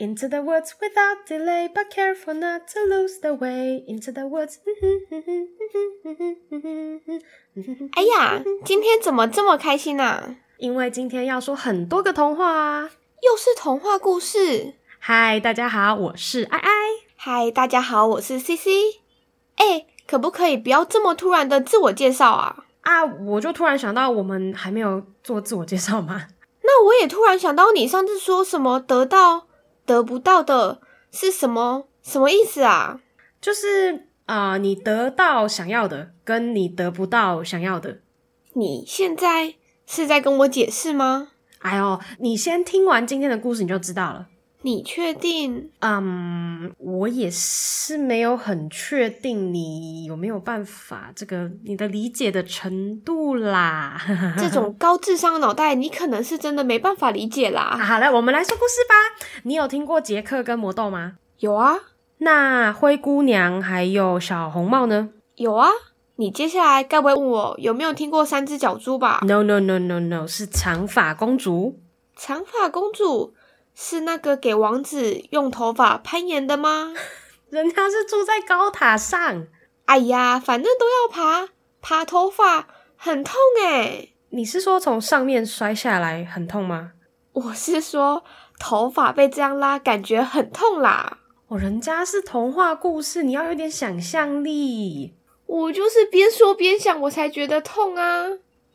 Into the woods without delay, but careful not to lose the way. Into the woods. 哎呀，今天怎么这么开心啊？因为今天要说很多个童话啊，又是童话故事。嗨，大家好，我是艾艾。嗨，大家好，我是 CC。哎，可不可以不要这么突然的自我介绍啊？啊，我就突然想到，我们还没有做自我介绍吗？那我也突然想到，你上次说什么得到。得不到的是什么？什么意思啊？就是啊、呃，你得到想要的，跟你得不到想要的。你现在是在跟我解释吗？哎呦，你先听完今天的故事，你就知道了。你确定？嗯，我也是没有很确定你有没有办法，这个你的理解的程度啦。这种高智商的脑袋，你可能是真的没办法理解啦。啊，好了，我们来说故事吧。你有听过杰克跟魔豆吗？有啊。那灰姑娘还有小红帽呢？有啊。你接下来该不会问我有没有听过三只小猪吧？No no no no no，是长发公主。长发公主。是那个给王子用头发攀岩的吗？人家是住在高塔上。哎呀，反正都要爬，爬头发很痛诶。你是说从上面摔下来很痛吗？我是说头发被这样拉，感觉很痛啦。哦，人家是童话故事，你要有点想象力。我就是边说边想，我才觉得痛啊。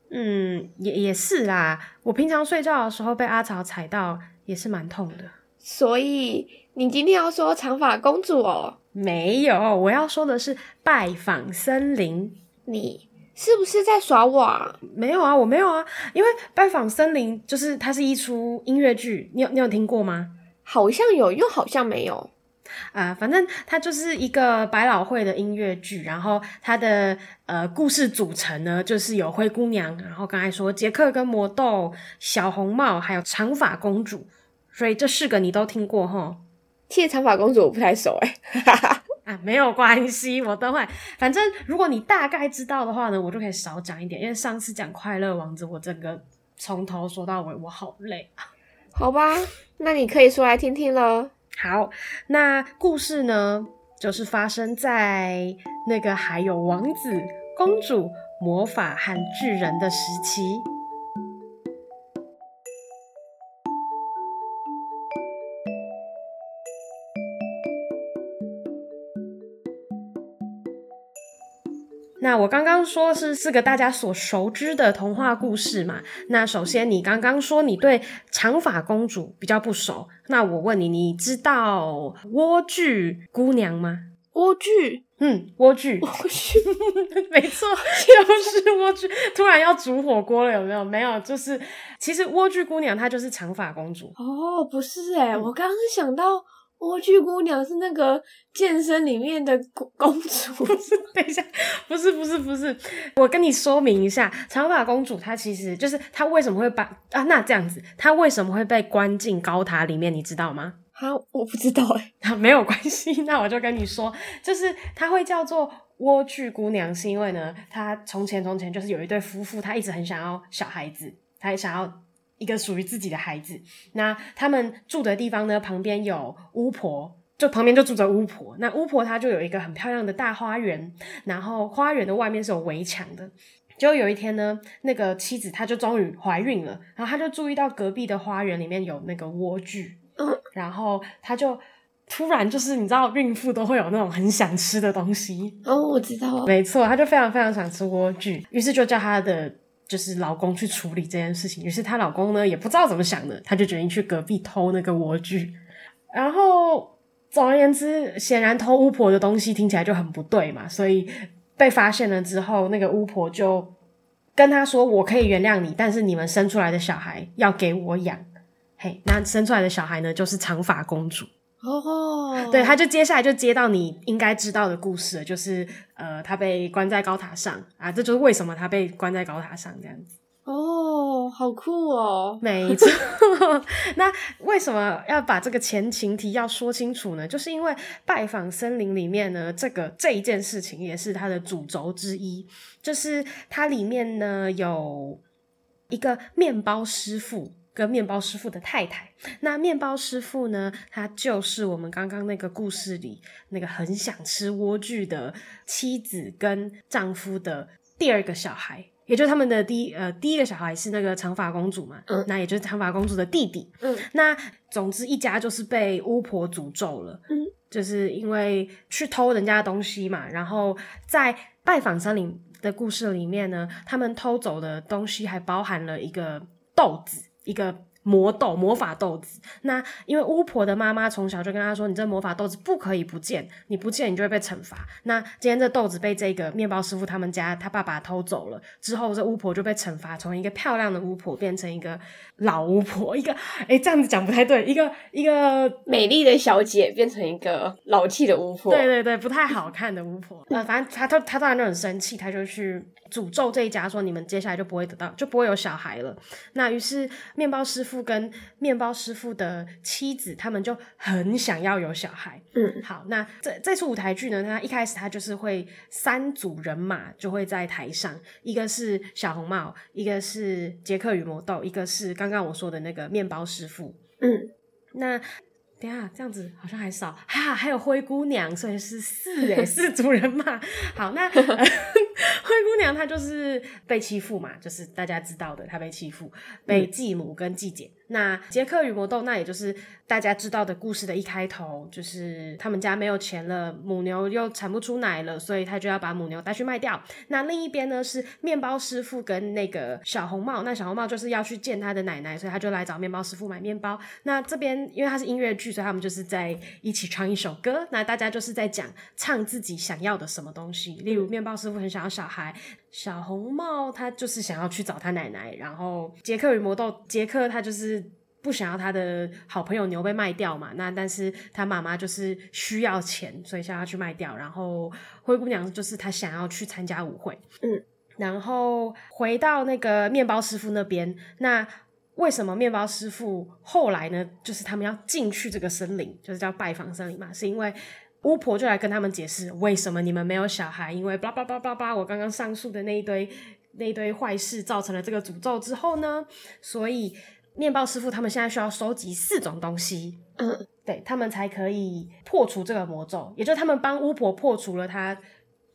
嗯，也也是啦。我平常睡觉的时候被阿草踩到。也是蛮痛的，所以你今天要说长发公主哦？没有，我要说的是拜访森林。你是不是在耍我啊？没有啊，我没有啊，因为拜访森林就是它是一出音乐剧，你有你有听过吗？好像有，又好像没有啊、呃，反正它就是一个百老汇的音乐剧，然后它的呃故事组成呢，就是有灰姑娘，然后刚才说杰克跟魔豆、小红帽，还有长发公主。所以这四个你都听过哈？其实长发公主我不太熟诶啊，没有关系，我都会。反正如果你大概知道的话呢，我就可以少讲一点。因为上次讲快乐王子，我整个从头说到尾，我好累啊。好吧，那你可以说来听听了。好，那故事呢，就是发生在那个还有王子、公主、魔法和巨人的时期。那我刚刚说是四个大家所熟知的童话故事嘛。那首先你刚刚说你对长发公主比较不熟，那我问你，你知道莴苣姑娘吗？莴苣，嗯，莴苣，莴苣，没错，就是莴苣。突然要煮火锅了，有没有？没有，就是其实莴苣姑娘她就是长发公主。哦，不是诶、欸嗯、我刚刚想到。莴苣姑娘是那个健身里面的公主，不是？等一下，不是，不是，不是。我跟你说明一下，长发公主她其实就是她为什么会把啊？那这样子，她为什么会被关进高塔里面？你知道吗？啊，我不知道哎。啊，没有关系，那我就跟你说，就是她会叫做莴苣姑娘，是因为呢，她从前从前就是有一对夫妇，她一直很想要小孩子，她也想要。一个属于自己的孩子，那他们住的地方呢，旁边有巫婆，就旁边就住着巫婆。那巫婆她就有一个很漂亮的大花园，然后花园的外面是有围墙的。就有一天呢，那个妻子她就终于怀孕了，然后她就注意到隔壁的花园里面有那个莴苣，嗯，然后她就突然就是你知道，孕妇都会有那种很想吃的东西。哦，我知道，没错，她就非常非常想吃莴苣，于是就叫她的。就是老公去处理这件事情，于是她老公呢也不知道怎么想的，他就决定去隔壁偷那个莴苣。然后总而言之，显然偷巫婆的东西听起来就很不对嘛，所以被发现了之后，那个巫婆就跟他说：“我可以原谅你，但是你们生出来的小孩要给我养。”嘿，那生出来的小孩呢，就是长发公主。哦，oh. 对，他就接下来就接到你应该知道的故事了，就是呃，他被关在高塔上啊，这就是为什么他被关在高塔上这样子。哦，oh, 好酷哦！没 错，那为什么要把这个前情提要说清楚呢？就是因为拜访森林里面呢，这个这一件事情也是它的主轴之一，就是它里面呢有一个面包师傅。跟面包师傅的太太。那面包师傅呢，他就是我们刚刚那个故事里那个很想吃莴苣的妻子跟丈夫的第二个小孩。也就是他们的第一呃第一个小孩是那个长发公主嘛，嗯，那也就是长发公主的弟弟，嗯，那总之一家就是被巫婆诅咒了，嗯，就是因为去偷人家的东西嘛，然后在拜访森林的故事里面呢，他们偷走的东西还包含了一个豆子，一个。魔豆，魔法豆子。那因为巫婆的妈妈从小就跟她说：“你这魔法豆子不可以不见，你不见你就会被惩罚。”那今天这豆子被这个面包师傅他们家他爸爸偷走了之后，这巫婆就被惩罚，从一个漂亮的巫婆变成一个老巫婆。一个哎，这样子讲不太对，一个 一个美丽的小姐变成一个老气的巫婆。对对对，不太好看的巫婆。呃，反正她她她当然就很生气，她就去。诅咒这一家说，你们接下来就不会得到，就不会有小孩了。那于是面包师傅跟面包师傅的妻子，他们就很想要有小孩。嗯，好，那这这出舞台剧呢，它一开始它就是会三组人马就会在台上，一个是小红帽，一个是杰克与魔豆，一个是刚刚我说的那个面包师傅。嗯，那。等下，这样子好像还少哈，还有灰姑娘，所以是四诶，四组人嘛。好，那、呃、灰姑娘她就是被欺负嘛，就是大家知道的，她被欺负，被继母跟继姐。嗯那杰克与魔豆，那也就是大家知道的故事的一开头，就是他们家没有钱了，母牛又产不出奶了，所以他就要把母牛带去卖掉。那另一边呢是面包师傅跟那个小红帽，那小红帽就是要去见他的奶奶，所以他就来找面包师傅买面包。那这边因为他是音乐剧，所以他们就是在一起唱一首歌。那大家就是在讲唱自己想要的什么东西，例如面包师傅很想要小孩。小红帽他就是想要去找他奶奶，然后杰克与魔豆，杰克他就是不想要他的好朋友牛被卖掉嘛，那但是他妈妈就是需要钱，所以想要去卖掉。然后灰姑娘就是她想要去参加舞会，嗯，然后回到那个面包师傅那边，那为什么面包师傅后来呢？就是他们要进去这个森林，就是叫拜访森林嘛，是因为。巫婆就来跟他们解释为什么你们没有小孩，因为巴拉巴拉巴拉，我刚刚上述的那一堆那一堆坏事造成了这个诅咒之后呢，所以面包师傅他们现在需要收集四种东西，嗯，对，他们才可以破除这个魔咒，也就是他们帮巫婆破除了她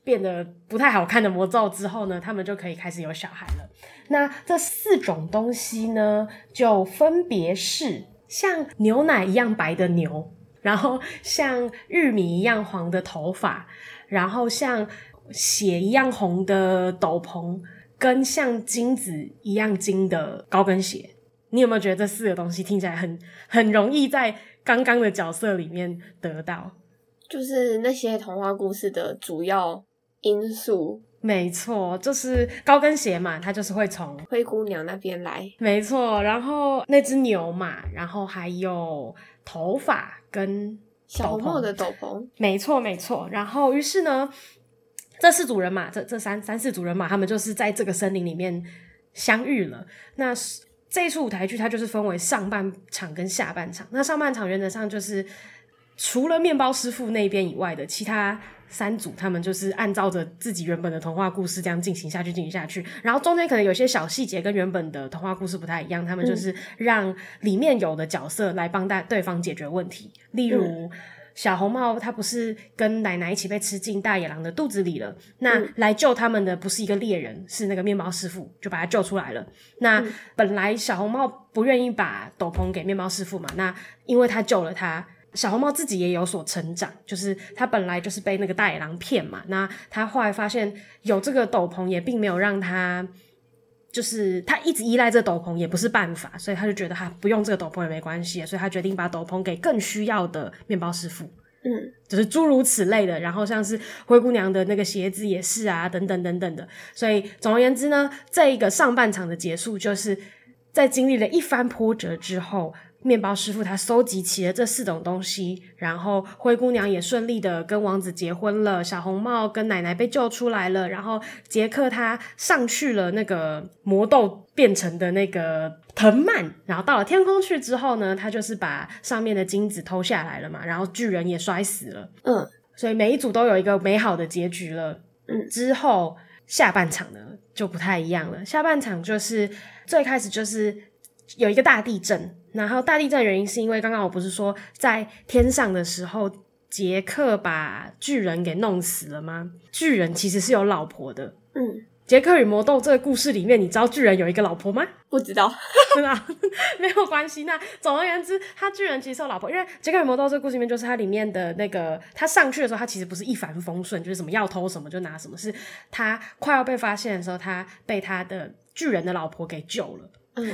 变得不太好看的魔咒之后呢，他们就可以开始有小孩了。那这四种东西呢，就分别是像牛奶一样白的牛。然后像玉米一样黄的头发，然后像血一样红的斗篷，跟像金子一样金的高跟鞋，你有没有觉得这四个东西听起来很很容易在刚刚的角色里面得到？就是那些童话故事的主要因素。没错，就是高跟鞋嘛，它就是会从灰姑娘那边来。没错，然后那只牛嘛，然后还有头发跟小红帽的斗篷。没错，没错。然后于是呢，这四组人马，这这三三四组人马，他们就是在这个森林里面相遇了。那这一出舞台剧，它就是分为上半场跟下半场。那上半场原则上就是除了面包师傅那边以外的其他。三组，他们就是按照着自己原本的童话故事这样进行下去，进行下去。然后中间可能有些小细节跟原本的童话故事不太一样，他们就是让里面有的角色来帮大对方解决问题。例如小红帽，他不是跟奶奶一起被吃进大野狼的肚子里了？那来救他们的不是一个猎人，是那个面包师傅，就把他救出来了。那本来小红帽不愿意把斗篷给面包师傅嘛，那因为他救了他。小红帽自己也有所成长，就是他本来就是被那个大野狼骗嘛，那他后来发现有这个斗篷也并没有让他，就是他一直依赖这斗篷也不是办法，所以他就觉得他不用这个斗篷也没关系，所以他决定把斗篷给更需要的面包师傅，嗯，就是诸如此类的，然后像是灰姑娘的那个鞋子也是啊，等等等等的，所以总而言之呢，这一个上半场的结束就是在经历了一番波折之后。面包师傅他收集齐了这四种东西，然后灰姑娘也顺利的跟王子结婚了，小红帽跟奶奶被救出来了，然后杰克他上去了那个魔豆变成的那个藤蔓，然后到了天空去之后呢，他就是把上面的金子偷下来了嘛，然后巨人也摔死了，嗯，所以每一组都有一个美好的结局了，嗯，之后下半场呢就不太一样了，下半场就是最开始就是。有一个大地震，然后大地震的原因是因为刚刚我不是说在天上的时候，杰克把巨人给弄死了吗？巨人其实是有老婆的。嗯。杰克与魔豆这个故事里面，你知道巨人有一个老婆吗？不知道，是吧？没有关系。那总而言之，他巨人其实有老婆，因为杰克与魔豆这个故事里面，就是他里面的那个他上去的时候，他其实不是一帆风顺，就是什么要偷什么就拿什么，是他快要被发现的时候，他被他的巨人的老婆给救了。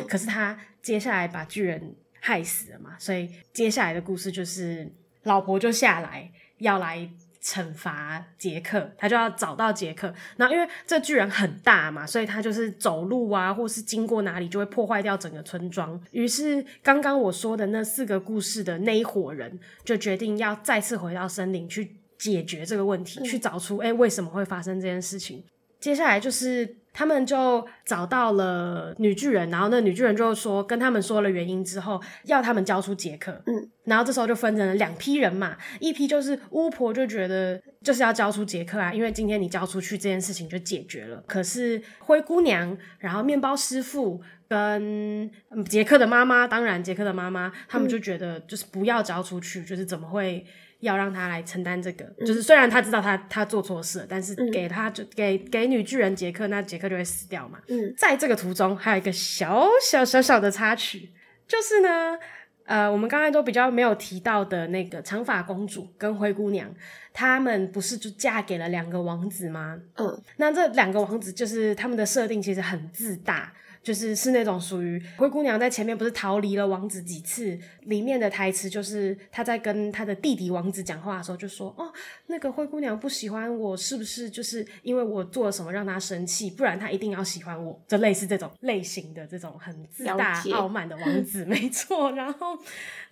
可是他接下来把巨人害死了嘛，所以接下来的故事就是老婆就下来要来。惩罚杰克，他就要找到杰克。然后因为这巨人很大嘛，所以他就是走路啊，或是经过哪里就会破坏掉整个村庄。于是刚刚我说的那四个故事的那一伙人就决定要再次回到森林去解决这个问题，去找出诶、为什么会发生这件事情。接下来就是。他们就找到了女巨人，然后那女巨人就说跟他们说了原因之后，要他们交出杰克。嗯，然后这时候就分成了两批人嘛，一批就是巫婆就觉得就是要交出杰克啊，因为今天你交出去这件事情就解决了。可是灰姑娘，然后面包师傅跟杰克的妈妈，当然杰克的妈妈，他们就觉得就是不要交出去，就是怎么会？要让他来承担这个，嗯、就是虽然他知道他他做错事了，但是给他就给给女巨人杰克，那杰克就会死掉嘛。嗯，在这个途中还有一个小小小小的插曲，就是呢，呃，我们刚才都比较没有提到的那个长发公主跟灰姑娘，他们不是就嫁给了两个王子吗？嗯，那这两个王子就是他们的设定其实很自大。就是是那种属于灰姑娘在前面不是逃离了王子几次，里面的台词就是她在跟她的弟弟王子讲话的时候就说：“哦，那个灰姑娘不喜欢我，是不是就是因为我做了什么让她生气？不然她一定要喜欢我。”就类似这种类型的这种很自大傲慢的王子，没错。然后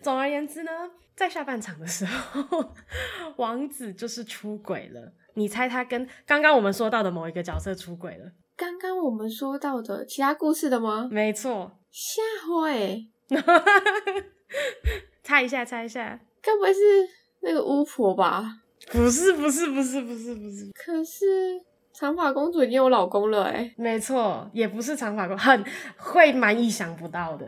总而言之呢，在下半场的时候，王子就是出轨了。你猜他跟刚刚我们说到的某一个角色出轨了？刚刚我们说到的其他故事的吗？没错，下回 猜一下，猜一下，该不会是那个巫婆吧？不是，不是，不是，不是，不是。可是长发公主已经有老公了，哎，没错，也不是长发公主，很会蛮意想不到的。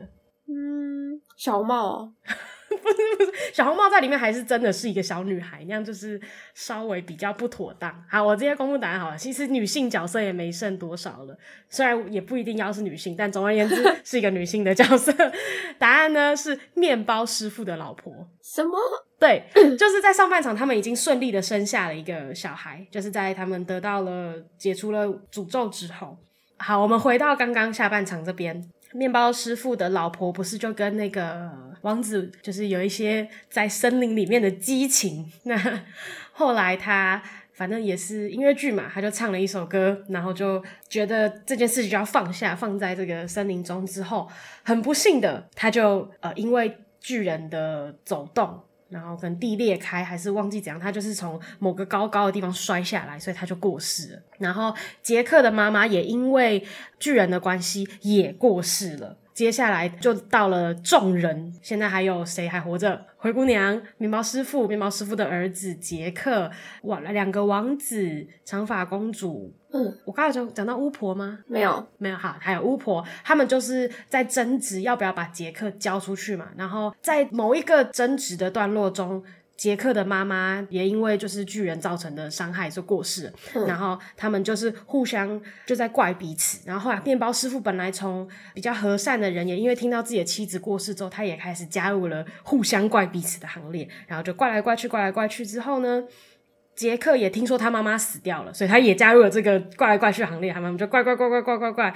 嗯，小帽。不是不是，小红帽在里面还是真的是一个小女孩，那样就是稍微比较不妥当。好，我直接公布答案好了。其实女性角色也没剩多少了，虽然也不一定要是女性，但总而言之是一个女性的角色。答案呢是面包师傅的老婆。什么？对，就是在上半场他们已经顺利的生下了一个小孩，就是在他们得到了解除了诅咒之后。好，我们回到刚刚下半场这边。面包师傅的老婆不是就跟那个王子，就是有一些在森林里面的激情。那后来他反正也是音乐剧嘛，他就唱了一首歌，然后就觉得这件事情就要放下，放在这个森林中之后，很不幸的，他就呃因为巨人的走动。然后可能地裂开，还是忘记怎样，他就是从某个高高的地方摔下来，所以他就过世了。然后杰克的妈妈也因为巨人的关系也过世了。接下来就到了众人，现在还有谁还活着？灰姑娘、面包师傅、面包师傅的儿子杰克，哇，两个王子、长发公主。嗯，我刚才讲讲到巫婆吗？没有，没有。好，还有巫婆，他们就是在争执要不要把杰克交出去嘛。然后在某一个争执的段落中。杰克的妈妈也因为就是巨人造成的伤害就过世了，嗯，然后他们就是互相就在怪彼此。然后后来面包师傅本来从比较和善的人，也因为听到自己的妻子过世之后，他也开始加入了互相怪彼此的行列。然后就怪来怪去，怪来怪去之后呢，杰克也听说他妈妈死掉了，所以他也加入了这个怪来怪去的行列。他们就怪怪怪怪怪怪怪。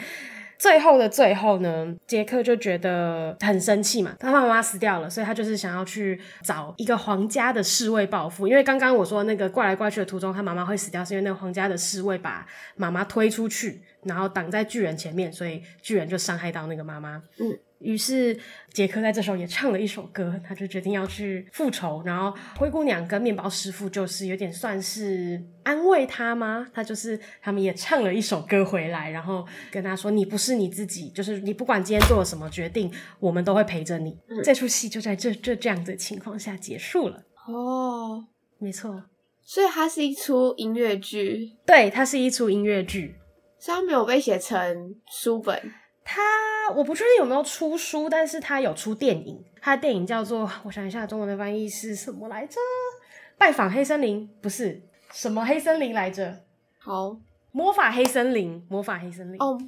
最后的最后呢，杰克就觉得很生气嘛，他妈妈死掉了，所以他就是想要去找一个皇家的侍卫报复。因为刚刚我说那个怪来怪去的途中，他妈妈会死掉，是因为那个皇家的侍卫把妈妈推出去，然后挡在巨人前面，所以巨人就伤害到那个妈妈。嗯。于是杰克在这时候也唱了一首歌，他就决定要去复仇。然后灰姑娘跟面包师傅就是有点算是安慰他吗？他就是他们也唱了一首歌回来，然后跟他说：“你不是你自己，就是你不管今天做了什么决定，我们都会陪着你。嗯”这出戏就在这这这样的情况下结束了。哦，没错，所以它是一出音乐剧。对，它是一出音乐剧，虽然没有被写成书本。他我不确定有没有出书，但是他有出电影。他的电影叫做，我想一下，中文的翻译是什么来着？拜访黑森林，不是什么黑森林来着？好，魔法黑森林，魔法黑森林。哦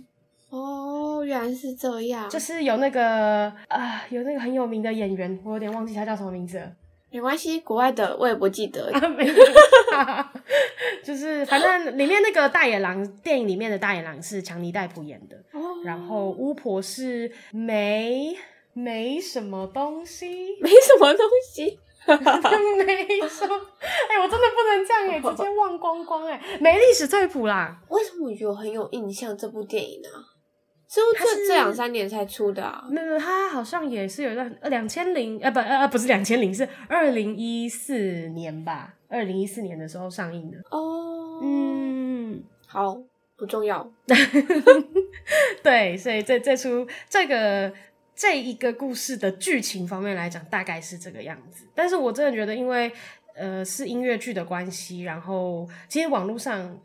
哦，原来是这样。就是有那个啊、呃，有那个很有名的演员，我有点忘记他叫什么名字了。没关系，国外的我也不记得。啊、没 就是反正里面那个大野狼，电影里面的大野狼是强尼戴普演的。哦。然后巫婆是没没什么东西，没什么东西，没说。哎、欸，我真的不能这样哎，直接忘光光哎，没历史退谱啦。为什么我觉得我很有印象这部电影呢？是不是这两三年才出的啊？没有，他好像也是有一段两千零呃不呃不是两千零是二零一四年吧，二零一四年的时候上映的哦。Oh, 嗯，好，不重要。对，所以这这出这个这一个故事的剧情方面来讲，大概是这个样子。但是我真的觉得，因为呃是音乐剧的关系，然后其实网络上。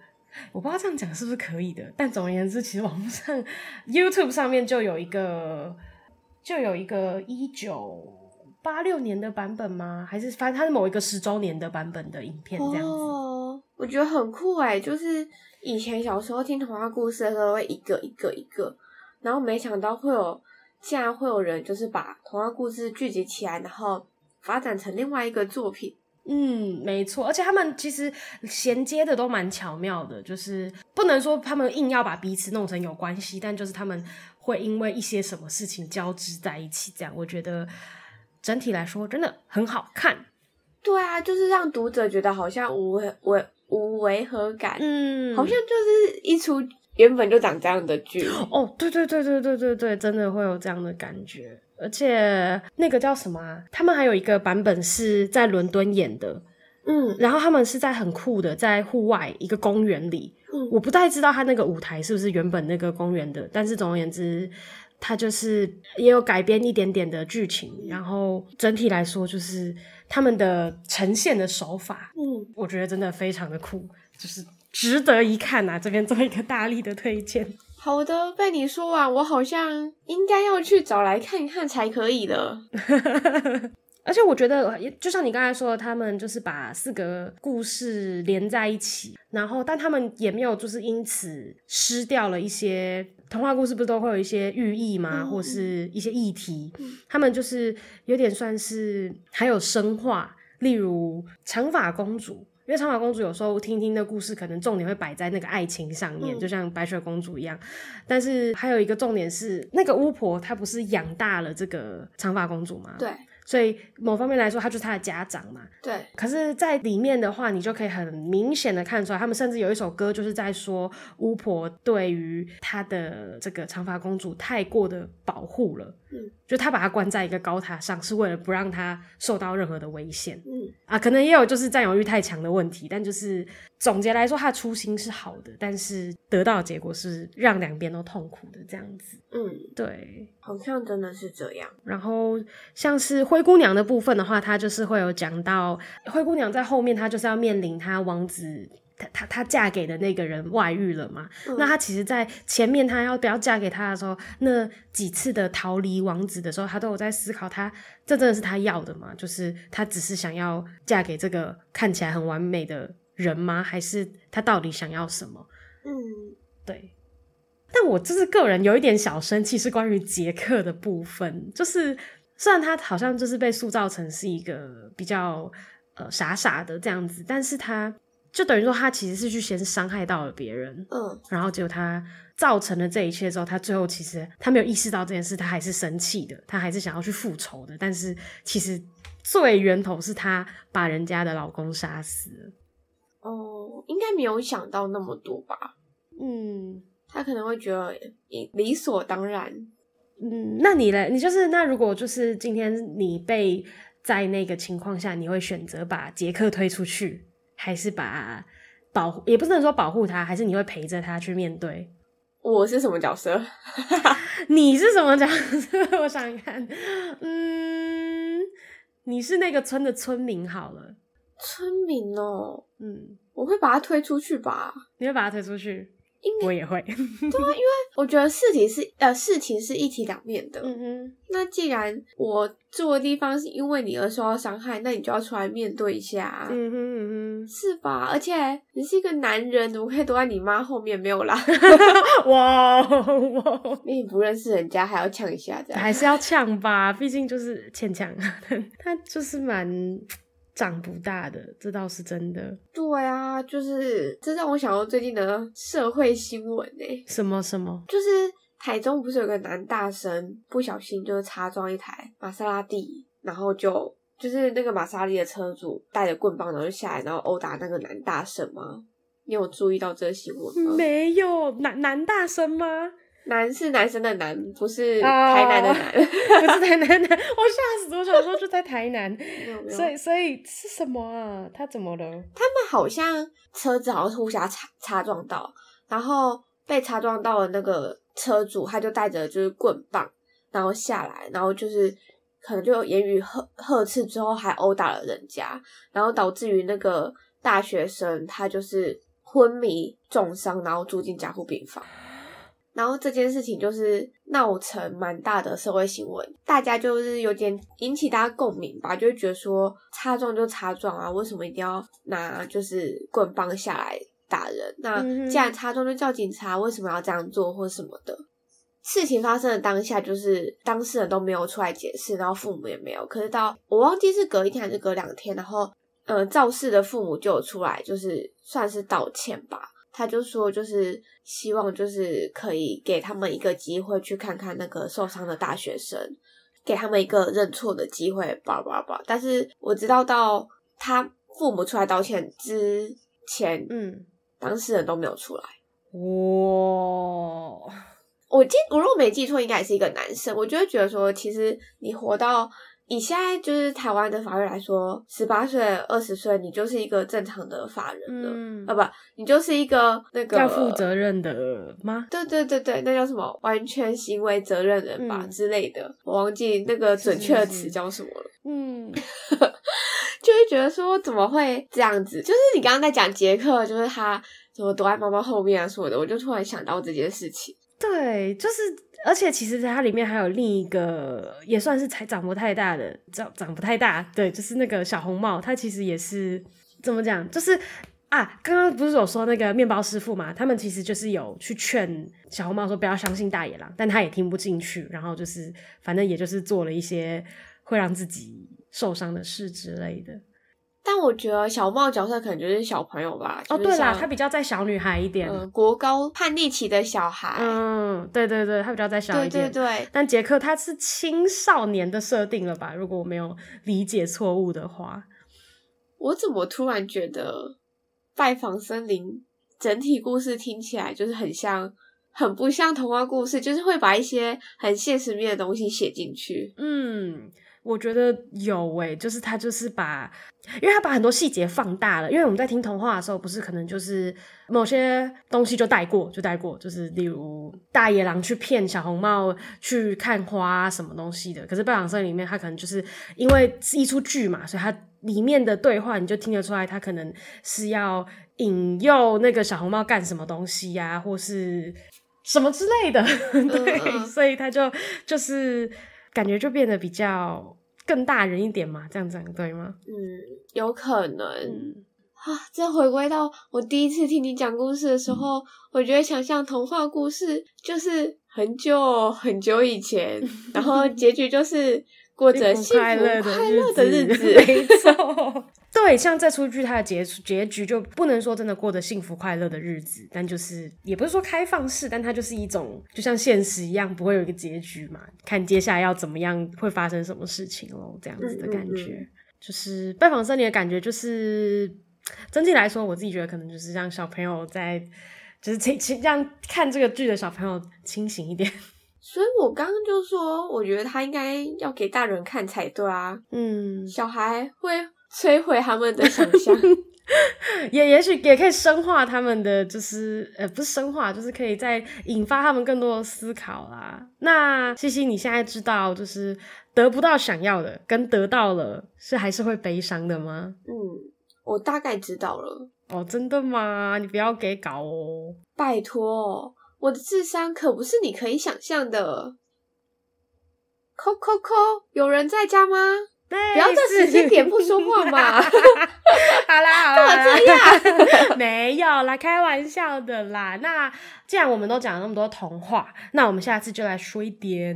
我不知道这样讲是不是可以的，但总而言之，其实网络上 YouTube 上面就有一个，就有一个一九八六年的版本吗？还是反正它是某一个十周年的版本的影片这样子。哦，我觉得很酷诶，就是以前小时候听童话故事的时候，会一个一个一个，然后没想到会有，竟然会有人就是把童话故事聚集起来，然后发展成另外一个作品。嗯，没错，而且他们其实衔接的都蛮巧妙的，就是不能说他们硬要把彼此弄成有关系，但就是他们会因为一些什么事情交织在一起，这样我觉得整体来说真的很好看。对啊，就是让读者觉得好像无违违无违和感，嗯，好像就是一出原本就长这样的剧。哦，对对对对对对对，真的会有这样的感觉。而且那个叫什么啊？他们还有一个版本是在伦敦演的，嗯，然后他们是在很酷的，在户外一个公园里，嗯，我不太知道他那个舞台是不是原本那个公园的，但是总而言之，他就是也有改编一点点的剧情，然后整体来说就是他们的呈现的手法，嗯，我觉得真的非常的酷，就是值得一看啊！这边做一个大力的推荐。好的，被你说完，我好像应该要去找来看一看才可以的。而且我觉得，就像你刚才说的，他们就是把四个故事连在一起，然后但他们也没有就是因此失掉了一些童话故事，不是都会有一些寓意吗？嗯、或是一些议题，嗯、他们就是有点算是还有深化，例如长发公主。因为长发公主有时候听听的故事，可能重点会摆在那个爱情上面，嗯、就像白雪公主一样。但是还有一个重点是，那个巫婆她不是养大了这个长发公主吗？对。所以某方面来说，他就是他的家长嘛。对。可是，在里面的话，你就可以很明显的看出来，他们甚至有一首歌，就是在说巫婆对于她的这个长发公主太过的保护了。嗯。就她把她关在一个高塔上，是为了不让她受到任何的危险。嗯。啊，可能也有就是占有欲太强的问题，但就是总结来说，他的初心是好的，但是得到的结果是让两边都痛苦的这样子。嗯，对。好像真的是这样。然后像是。灰姑娘的部分的话，她就是会有讲到灰姑娘在后面，她就是要面临她王子，她她她嫁给的那个人外遇了嘛。嗯、那她其实，在前面她要不要嫁给他的时候，那几次的逃离王子的时候，她都有在思考她，她这真的是她要的吗？就是她只是想要嫁给这个看起来很完美的人吗？还是他到底想要什么？嗯，对。但我就是个人有一点小生气，是关于杰克的部分，就是。虽然他好像就是被塑造成是一个比较呃傻傻的这样子，但是他就等于说他其实是去先伤害到了别人，嗯，然后结果他造成了这一切之后，他最后其实他没有意识到这件事，他还是生气的，他还是想要去复仇的，但是其实最源头是他把人家的老公杀死了。哦，应该没有想到那么多吧？嗯，他可能会觉得理所当然。嗯，那你嘞？你就是那如果就是今天你被在那个情况下，你会选择把杰克推出去，还是把保护也不能说保护他，还是你会陪着他去面对？我是什么角色？你是什么角色？我想想看，嗯，你是那个村的村民好了。村民哦，嗯，我会把他推出去吧。你会把他推出去？我也会。对啊，因为我觉得事情是呃事情是一体两面的。嗯哼，那既然我住的地方是因为你而受到伤害，那你就要出来面对一下啊。嗯哼嗯哼，是吧？而且你是一个男人，怎么可以躲在你妈后面？没有啦。哇 哇！你不认识人家还要呛一下，这样还是要呛吧？毕竟就是欠呛，他就是蛮。长不大的，这倒是真的。对啊，就是这让我想到最近的社会新闻诶。什么什么？就是台中不是有个男大生不小心就是擦撞一台玛莎拉蒂，然后就就是那个玛莎拉蒂的车主带着棍棒然后就下来，然后殴打那个男大生吗？你有注意到这个新闻吗？没有，男男大生吗？男是男生的男，不是台南的南，oh, 不是台南的南。我吓死！我小时候就在台南，所以所以是什么啊？他怎么了？他们好像车子好像是互相擦擦撞到，然后被擦撞到的那个车主，他就带着就是棍棒，然后下来，然后就是可能就言语呵呵斥之后，还殴打了人家，然后导致于那个大学生他就是昏迷重伤，然后住进加护病房。然后这件事情就是闹成蛮大的社会新闻，大家就是有点引起大家共鸣吧，就会觉得说擦撞就擦撞啊，为什么一定要拿就是棍棒下来打人？那既然擦撞就叫警察，为什么要这样做或什么的？事情发生的当下，就是当事人都没有出来解释，然后父母也没有。可是到我忘记是隔一天还是隔两天，然后呃肇事的父母就有出来，就是算是道歉吧。他就说，就是希望，就是可以给他们一个机会，去看看那个受伤的大学生，给他们一个认错的机会，叭叭叭。但是我知道，到他父母出来道歉之前，嗯，当事人都没有出来。哇，我记，我如果没记错，应该也是一个男生。我就会觉得说，其实你活到。以现在就是台湾的法律来说，十八岁、二十岁，你就是一个正常的法人了，嗯、啊不，你就是一个那个要负责任的吗？对对对对，那叫什么？完全行为责任人吧、嗯、之类的，我忘记那个准确的词叫什么了。嗯，就会觉得说怎么会这样子？就是你刚刚在讲杰克，就是他怎么躲在妈妈后面啊什么的，我就突然想到这件事情。对，就是。而且其实它里面还有另一个，也算是才长不太大的，长长不太大，对，就是那个小红帽，它其实也是怎么讲，就是啊，刚刚不是有说那个面包师傅嘛，他们其实就是有去劝小红帽说不要相信大野狼，但他也听不进去，然后就是反正也就是做了一些会让自己受伤的事之类的。但我觉得小帽角色可能就是小朋友吧。哦，对啦，他比较在小女孩一点，嗯，国高叛逆期的小孩。嗯，对对对，他比较在小一点。对对对。但杰克他是青少年的设定了吧？如果我没有理解错误的话。我怎么突然觉得拜访森林整体故事听起来就是很像，很不像童话故事，就是会把一些很现实面的东西写进去。嗯。我觉得有诶、欸，就是他就是把，因为他把很多细节放大了。因为我们在听童话的时候，不是可能就是某些东西就带过，就带过，就是例如大野狼去骗小红帽去看花什么东西的。可是《拜访森林》里面，他可能就是因为是一出剧嘛，所以他里面的对话你就听得出来，他可能是要引诱那个小红帽干什么东西呀、啊，或是什么之类的。对，嗯、所以他就就是。感觉就变得比较更大人一点嘛，这样讲对吗？嗯，有可能。嗯、啊，再回归到我第一次听你讲故事的时候，嗯、我觉得想象童话故事就是很久很久以前，然后结局就是。过着幸福快乐的日子，没错。对，像这出剧，它的结结局就不能说真的过着幸福快乐的日子，但就是也不是说开放式，但它就是一种就像现实一样，不会有一个结局嘛。看接下来要怎么样，会发生什么事情咯，这样子的感觉。嗯嗯嗯，就是拜访森林的感觉，就是整体来说，我自己觉得可能就是让小朋友在，就是清清让看这个剧的小朋友清醒一点。所以我刚刚就说，我觉得他应该要给大人看才对啊。嗯，小孩会摧毁他们的想象，也也许也可以深化他们的，就是呃，不是深化，就是可以再引发他们更多的思考啦。那西西，你现在知道，就是得不到想要的，跟得到了是还是会悲伤的吗？嗯，我大概知道了。哦，真的吗？你不要给搞哦！拜托，我的智商可不是你可以想象的。扣扣扣，有人在家吗？对不要在时间点不说话嘛！好啦好啦，干嘛这样？没有啦，开玩笑的啦。那既然我们都讲了那么多童话，那我们下次就来说一点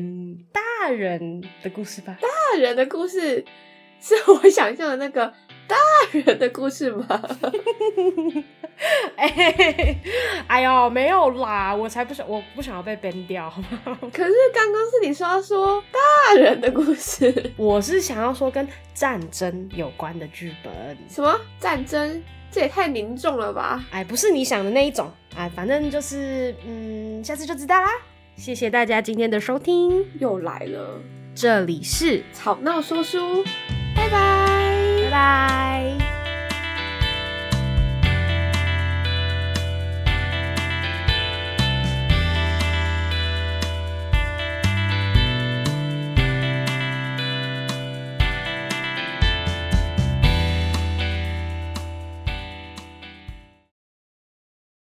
大人的故事吧。大人的故事是我想象的那个大人的故事吗？哎、欸，哎呦，没有啦，我才不想，我不想要被 ban 掉？可是刚刚是你说要说大人的故事，我是想要说跟战争有关的剧本。什么战争？这也太凝重了吧？哎，不是你想的那一种，哎，反正就是，嗯，下次就知道啦。谢谢大家今天的收听，又来了，这里是吵闹说书，拜拜。拜。拜